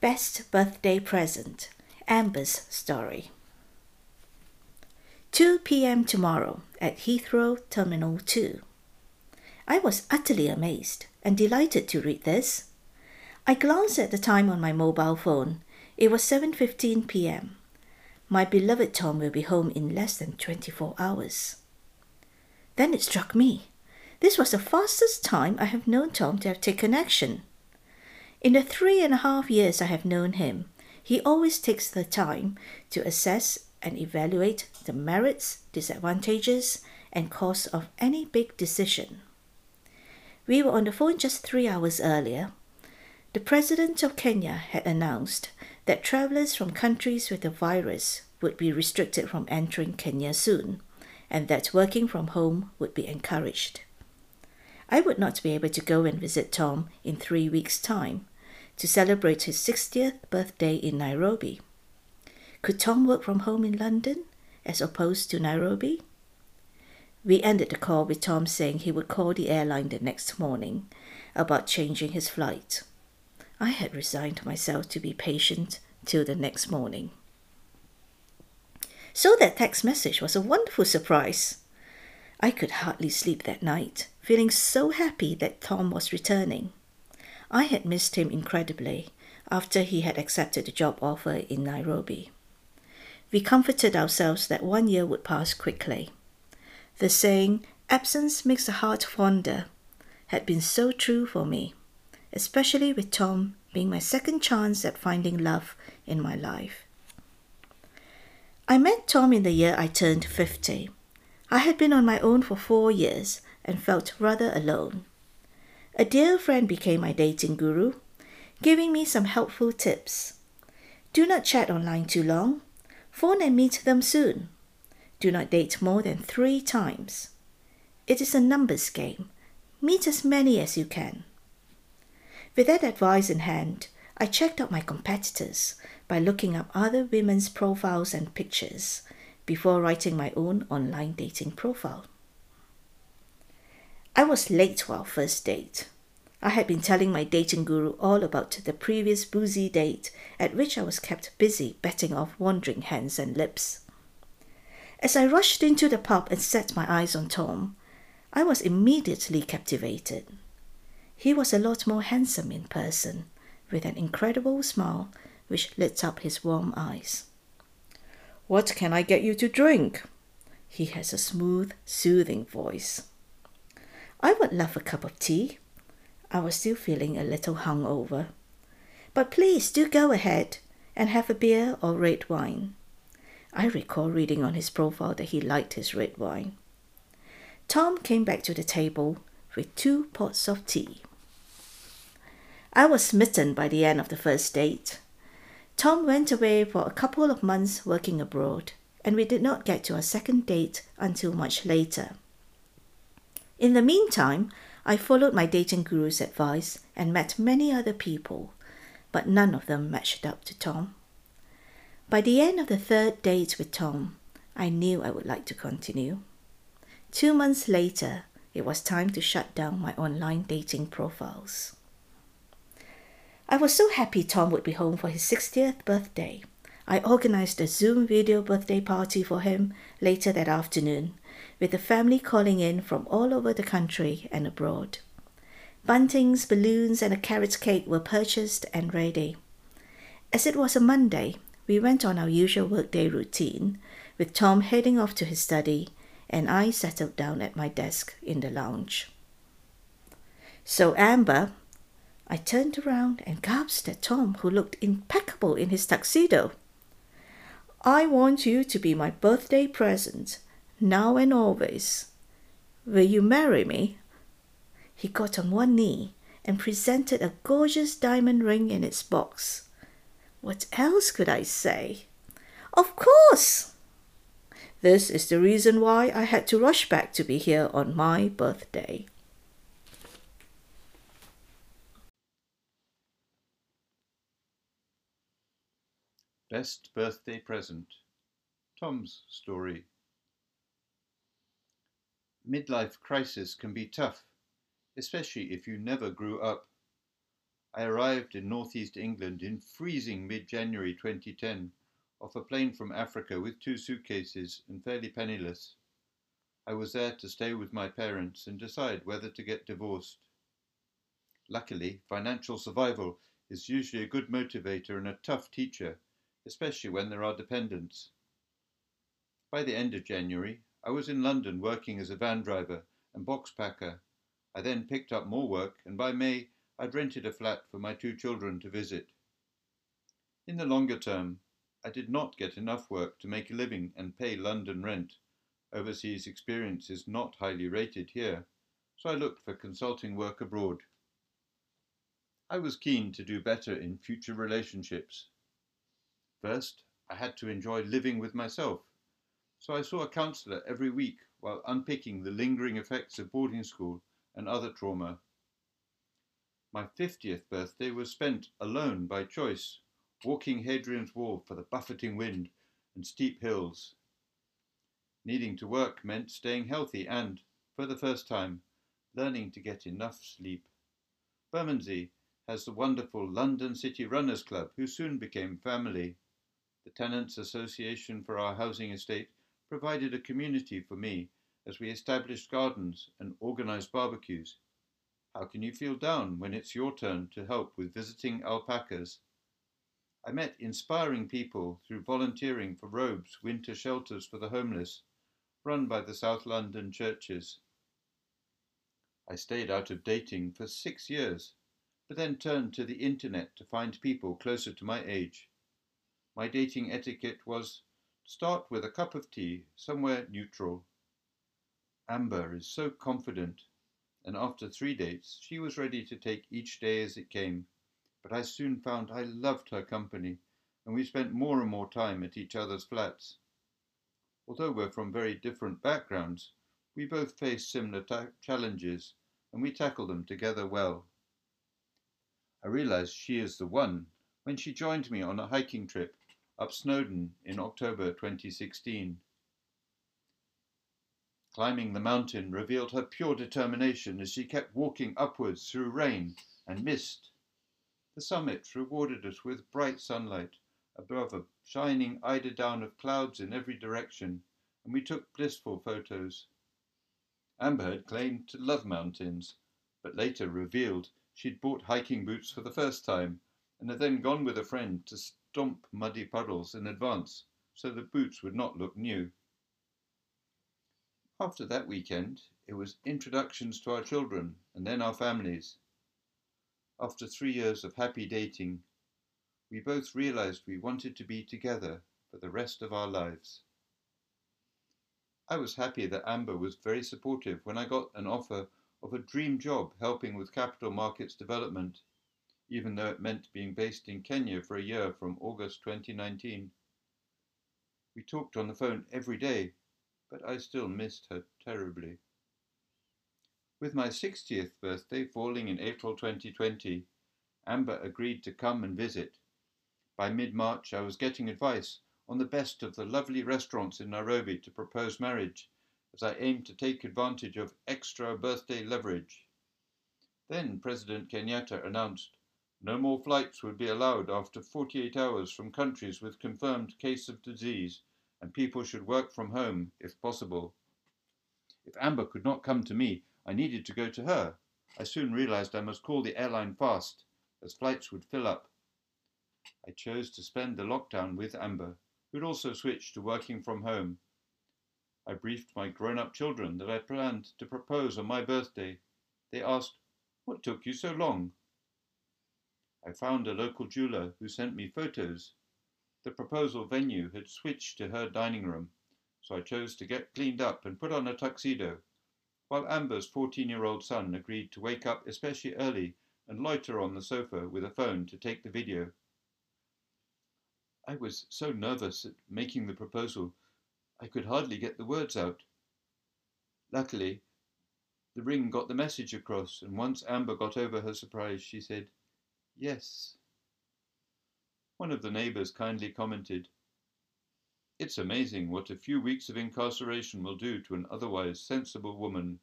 Best birthday present Amber's story. 2 p.m. tomorrow at Heathrow Terminal 2. I was utterly amazed and delighted to read this. I glanced at the time on my mobile phone. It was 7:15 p.m. My beloved Tom will be home in less than 24 hours. Then it struck me. This was the fastest time I have known Tom to have taken action. In the three and a half years I have known him, he always takes the time to assess and evaluate the merits, disadvantages, and costs of any big decision. We were on the phone just three hours earlier. The President of Kenya had announced that travellers from countries with the virus would be restricted from entering Kenya soon, and that working from home would be encouraged. I would not be able to go and visit Tom in three weeks' time to celebrate his 60th birthday in Nairobi. Could Tom work from home in London as opposed to Nairobi? We ended the call with Tom saying he would call the airline the next morning about changing his flight. I had resigned myself to be patient till the next morning. So that text message was a wonderful surprise. I could hardly sleep that night, feeling so happy that Tom was returning. I had missed him incredibly after he had accepted the job offer in Nairobi. We comforted ourselves that one year would pass quickly. The saying, absence makes the heart fonder, had been so true for me, especially with Tom being my second chance at finding love in my life. I met Tom in the year I turned 50. I had been on my own for four years and felt rather alone. A dear friend became my dating guru, giving me some helpful tips. Do not chat online too long. Phone and meet them soon. Do not date more than three times. It is a numbers game. Meet as many as you can. With that advice in hand, I checked out my competitors by looking up other women's profiles and pictures before writing my own online dating profile. I was late to our first date. I had been telling my dating guru all about the previous boozy date at which I was kept busy betting off wandering hands and lips. As I rushed into the pub and set my eyes on Tom, I was immediately captivated. He was a lot more handsome in person, with an incredible smile which lit up his warm eyes. What can I get you to drink? He has a smooth, soothing voice. I would love a cup of tea. I was still feeling a little hungover. But please do go ahead and have a beer or red wine. I recall reading on his profile that he liked his red wine. Tom came back to the table with two pots of tea. I was smitten by the end of the first date. Tom went away for a couple of months working abroad, and we did not get to our second date until much later. In the meantime, I followed my dating guru's advice and met many other people, but none of them matched up to Tom. By the end of the third date with Tom, I knew I would like to continue. Two months later, it was time to shut down my online dating profiles. I was so happy Tom would be home for his 60th birthday. I organized a Zoom video birthday party for him later that afternoon, with the family calling in from all over the country and abroad. Buntings, balloons, and a carrot cake were purchased and ready. As it was a Monday, we went on our usual workday routine, with Tom heading off to his study and I settled down at my desk in the lounge. So, Amber, I turned around and gasped at Tom, who looked impeccable in his tuxedo. I want you to be my birthday present, now and always. Will you marry me? He got on one knee and presented a gorgeous diamond ring in its box. What else could I say? Of course! This is the reason why I had to rush back to be here on my birthday. Best birthday present. Tom's story. Midlife crisis can be tough, especially if you never grew up. I arrived in northeast England in freezing mid January 2010 off a plane from Africa with two suitcases and fairly penniless. I was there to stay with my parents and decide whether to get divorced. Luckily, financial survival is usually a good motivator and a tough teacher, especially when there are dependents. By the end of January, I was in London working as a van driver and box packer. I then picked up more work, and by May, I'd rented a flat for my two children to visit. In the longer term, I did not get enough work to make a living and pay London rent. Overseas experience is not highly rated here, so I looked for consulting work abroad. I was keen to do better in future relationships. First, I had to enjoy living with myself, so I saw a counsellor every week while unpicking the lingering effects of boarding school and other trauma. My 50th birthday was spent alone by choice, walking Hadrian's Wall for the buffeting wind and steep hills. Needing to work meant staying healthy and, for the first time, learning to get enough sleep. Bermondsey has the wonderful London City Runners Club, who soon became family. The Tenants Association for our housing estate provided a community for me as we established gardens and organised barbecues. How can you feel down when it's your turn to help with visiting alpacas? I met inspiring people through volunteering for Robes winter shelters for the homeless, run by the South London churches. I stayed out of dating for six years but then turned to the internet to find people closer to my age. My dating etiquette was start with a cup of tea somewhere neutral. Amber is so confident, and after three dates, she was ready to take each day as it came. But I soon found I loved her company, and we spent more and more time at each other's flats. Although we're from very different backgrounds, we both face similar ta- challenges, and we tackle them together well. I realized she is the one when she joined me on a hiking trip up Snowdon in October 2016. Climbing the mountain revealed her pure determination as she kept walking upwards through rain and mist. The summit rewarded us with bright sunlight above a shining eiderdown of clouds in every direction, and we took blissful photos. Amber had claimed to love mountains, but later revealed She'd bought hiking boots for the first time and had then gone with a friend to stomp muddy puddles in advance so the boots would not look new. After that weekend, it was introductions to our children and then our families. After three years of happy dating, we both realized we wanted to be together for the rest of our lives. I was happy that Amber was very supportive when I got an offer of a dream job helping with capital markets development, even though it meant being based in Kenya for a year from August 2019. We talked on the phone every day, but I still missed her terribly. With my 60th birthday falling in April 2020, Amber agreed to come and visit. By mid March, I was getting advice on the best of the lovely restaurants in Nairobi to propose marriage as I aimed to take advantage of extra birthday leverage. Then President Kenyatta announced no more flights would be allowed after 48 hours from countries with confirmed case of disease, and people should work from home if possible. If Amber could not come to me, I needed to go to her. I soon realized I must call the airline fast, as flights would fill up. I chose to spend the lockdown with Amber, who'd also switched to working from home I briefed my grown up children that I planned to propose on my birthday. They asked, What took you so long? I found a local jeweler who sent me photos. The proposal venue had switched to her dining room, so I chose to get cleaned up and put on a tuxedo, while Amber's 14 year old son agreed to wake up especially early and loiter on the sofa with a phone to take the video. I was so nervous at making the proposal I could hardly get the words out. Luckily, the ring got the message across, and once Amber got over her surprise, she said, Yes. One of the neighbours kindly commented, It's amazing what a few weeks of incarceration will do to an otherwise sensible woman.